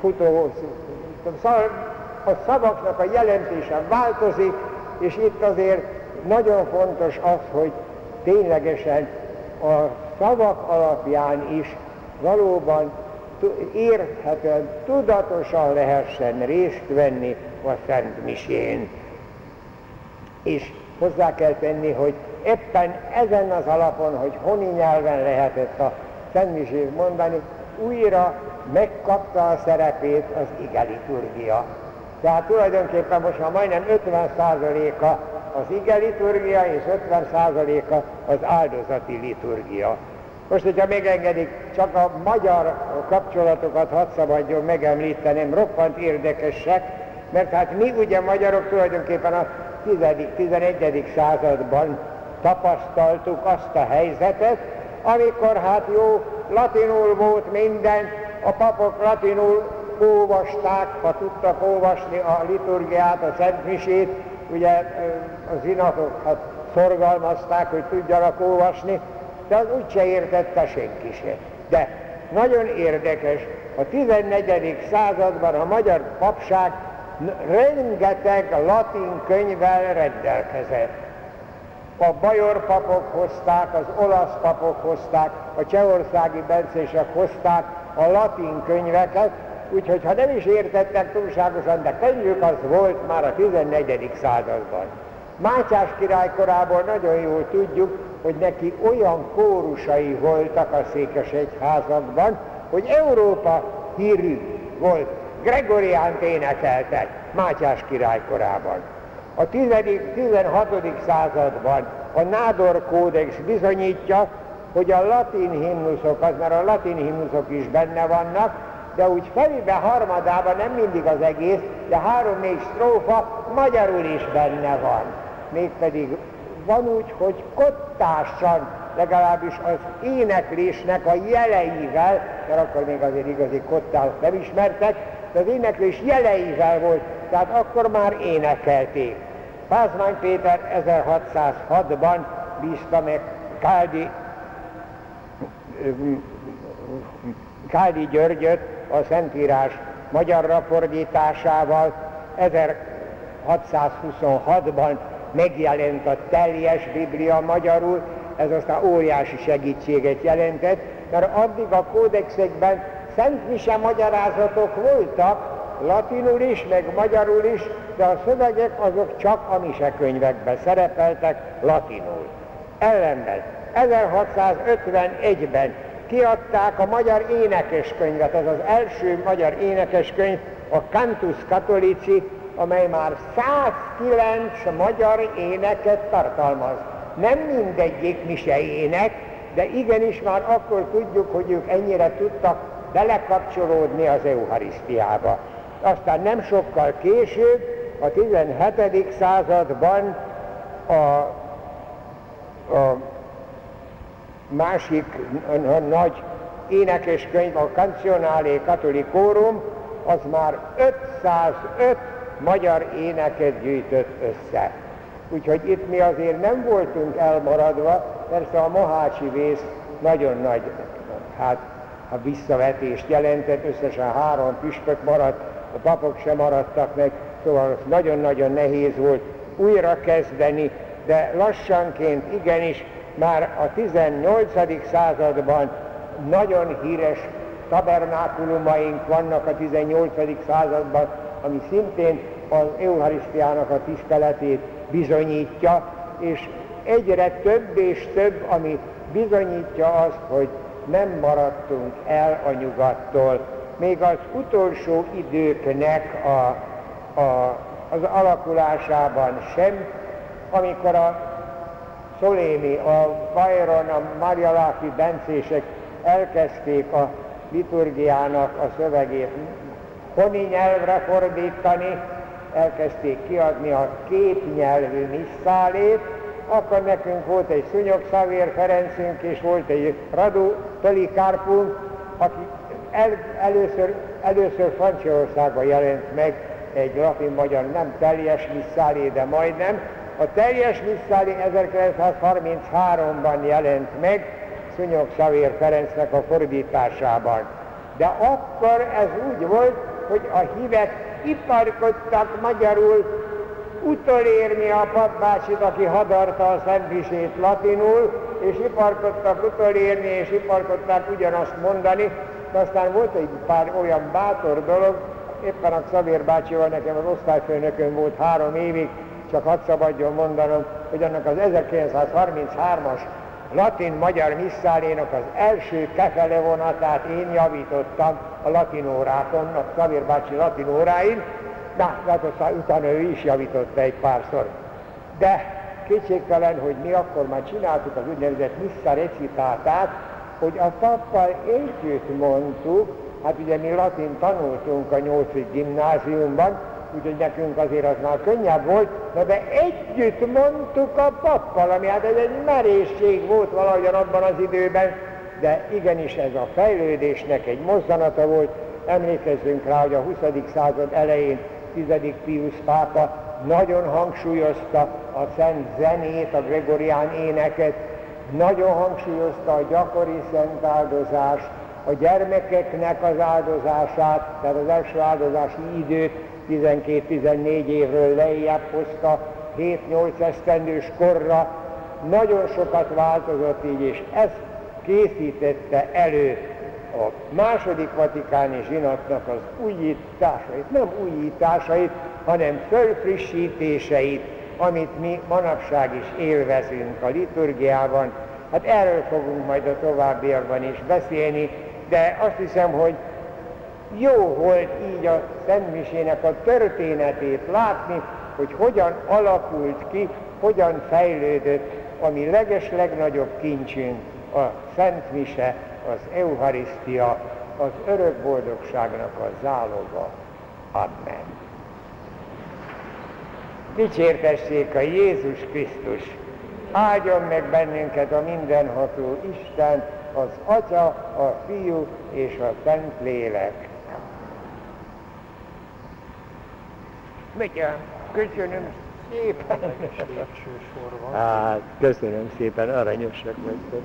futó, a szavaknak a jelentése változik, és itt azért nagyon fontos az, hogy ténylegesen a szavak alapján is valóban érthetően, tudatosan lehessen részt venni a Szent Misén. És hozzá kell tenni, hogy éppen ezen az alapon, hogy honi nyelven lehetett a Szent Misét mondani, újra megkapta a szerepét az ige liturgia. Tehát tulajdonképpen most már majdnem 50%-a az ige liturgia és 50%-a az áldozati liturgia. Most, hogyha megengedik, csak a magyar kapcsolatokat hadd szabadjon megemlítenem, roppant érdekesek, mert hát mi ugye magyarok tulajdonképpen a 10.-11. században tapasztaltuk azt a helyzetet, amikor hát jó, latinul volt minden, a papok latinul olvasták, ha tudtak olvasni a liturgiát, a szentmisét, ugye az zinatok hát szorgalmazták, hogy tudjanak olvasni, de az úgyse értette senki se. De nagyon érdekes, a 14. században a magyar papság rengeteg latin könyvvel rendelkezett. A bajor papok hozták, az olasz papok hozták, a csehországi bencések hozták a latin könyveket, úgyhogy ha nem is értettek túlságosan, de könyvük az volt már a 14. században. Mátyás király korából nagyon jól tudjuk, hogy neki olyan kórusai voltak a székes egyházakban, hogy Európa hírű volt. Gregoriánt énekeltek Mátyás király korában. A 16. században a Nádor kódex bizonyítja, hogy a latin himnuszok, az mert a latin himnuszok is benne vannak, de úgy felébe harmadában nem mindig az egész, de három-négy strófa magyarul is benne van. Mégpedig van úgy, hogy kottásan, legalábbis az éneklésnek a jeleivel, mert akkor még azért igazi kottát nem ismertek, de az éneklés jeleivel volt, tehát akkor már énekelték. Pázmány Péter 1606-ban bízta meg Káldi, Káldi Györgyöt a Szentírás magyarra fordításával 1626-ban megjelent a teljes Biblia magyarul, ez aztán óriási segítséget jelentett, mert addig a kódexekben szentmise magyarázatok voltak, latinul is, meg magyarul is, de a szövegek azok csak a misekönyvekben szerepeltek latinul. Ellenben 1651-ben kiadták a magyar énekeskönyvet, ez az első magyar énekeskönyv, a Cantus Catholici, amely már 109 magyar éneket tartalmaz. Nem mindegyik mise ének, de igenis már akkor tudjuk, hogy ők ennyire tudtak belekapcsolódni az Eucharisztiába. Aztán nem sokkal később, a 17. században a, a másik a, nagy énekeskönyv, a Cancionale Catolicorum, az már 505 magyar éneket gyűjtött össze. Úgyhogy itt mi azért nem voltunk elmaradva, persze a Mohácsi vész nagyon nagy, hát a visszavetést jelentett, összesen három püspök maradt, a papok sem maradtak meg, szóval nagyon-nagyon nehéz volt újra kezdeni, de lassanként igenis már a 18. században nagyon híres tabernákulumaink vannak a 18. században, ami szintén az Eucharisztiának a tiszteletét bizonyítja, és egyre több és több, ami bizonyítja azt, hogy nem maradtunk el a nyugattól. Még az utolsó időknek a, a, az alakulásában sem, amikor a Szolémi, a Bayron, a Marialáki bencések elkezdték a liturgiának a szövegét honi nyelvre fordítani, elkezdték kiadni a képnyelvű misszálét, akkor nekünk volt egy Szúnyog Szavér Ferencünk, és volt egy Radu Polikárpunk, aki el, először, először Franciaországban jelent meg egy latin-magyar, nem teljes misszálé, de majdnem. A teljes misszálé 1933-ban jelent meg Szúnyog Szavér Ferencnek a fordításában. De akkor ez úgy volt, hogy a hívek iparkodtak magyarul utolérni a papbácsit, aki hadarta a szentvisét latinul, és iparkodtak utolérni, és iparkodták ugyanazt mondani, de aztán volt egy pár olyan bátor dolog, éppen a Xavér bácsival nekem az osztályfőnökön volt három évig, csak hadd szabadjon mondanom, hogy annak az 1933-as latin-magyar misszálénak az első kefele vonatát én javítottam a latin órákon, a Xavér bácsi latin óráin, Na, hát aztán utána ő is javította egy párszor. De kétségtelen, hogy mi akkor már csináltuk az úgynevezett missa recitátát, hogy a pappal együtt mondtuk, hát ugye mi latin tanultunk a nyolcik gimnáziumban, úgyhogy nekünk azért az már könnyebb volt, na de együtt mondtuk a pappal, ami hát ez egy merészség volt valahogyan abban az időben, de igenis ez a fejlődésnek egy mozzanata volt, emlékezzünk rá, hogy a 20. század elején 10. Pius pápa nagyon hangsúlyozta a szent zenét, a gregorián éneket, nagyon hangsúlyozta a gyakori szent áldozást, a gyermekeknek az áldozását, tehát az első áldozási időt 12-14 évről lejjebb hozta, 7-8 esztendős korra, nagyon sokat változott így, és ezt készítette elő a második vatikáni zsinatnak az újításait, nem újításait, hanem fölfrissítéseit, amit mi manapság is élvezünk a liturgiában. Hát erről fogunk majd a továbbiakban is beszélni, de azt hiszem, hogy jó volt így a Szentmisének a történetét látni, hogy hogyan alakult ki, hogyan fejlődött a mi leges legnagyobb kincsünk, a Szentmise, az Eucharisztia az örök boldogságnak a záloga. Amen. Dicsértessék a Jézus Krisztus! Áldjon meg bennünket a mindenható Isten, az Atya, a Fiú és a Szent Lélek. Megyem, köszönöm szépen. Hát, köszönöm szépen, aranyosak vagytok.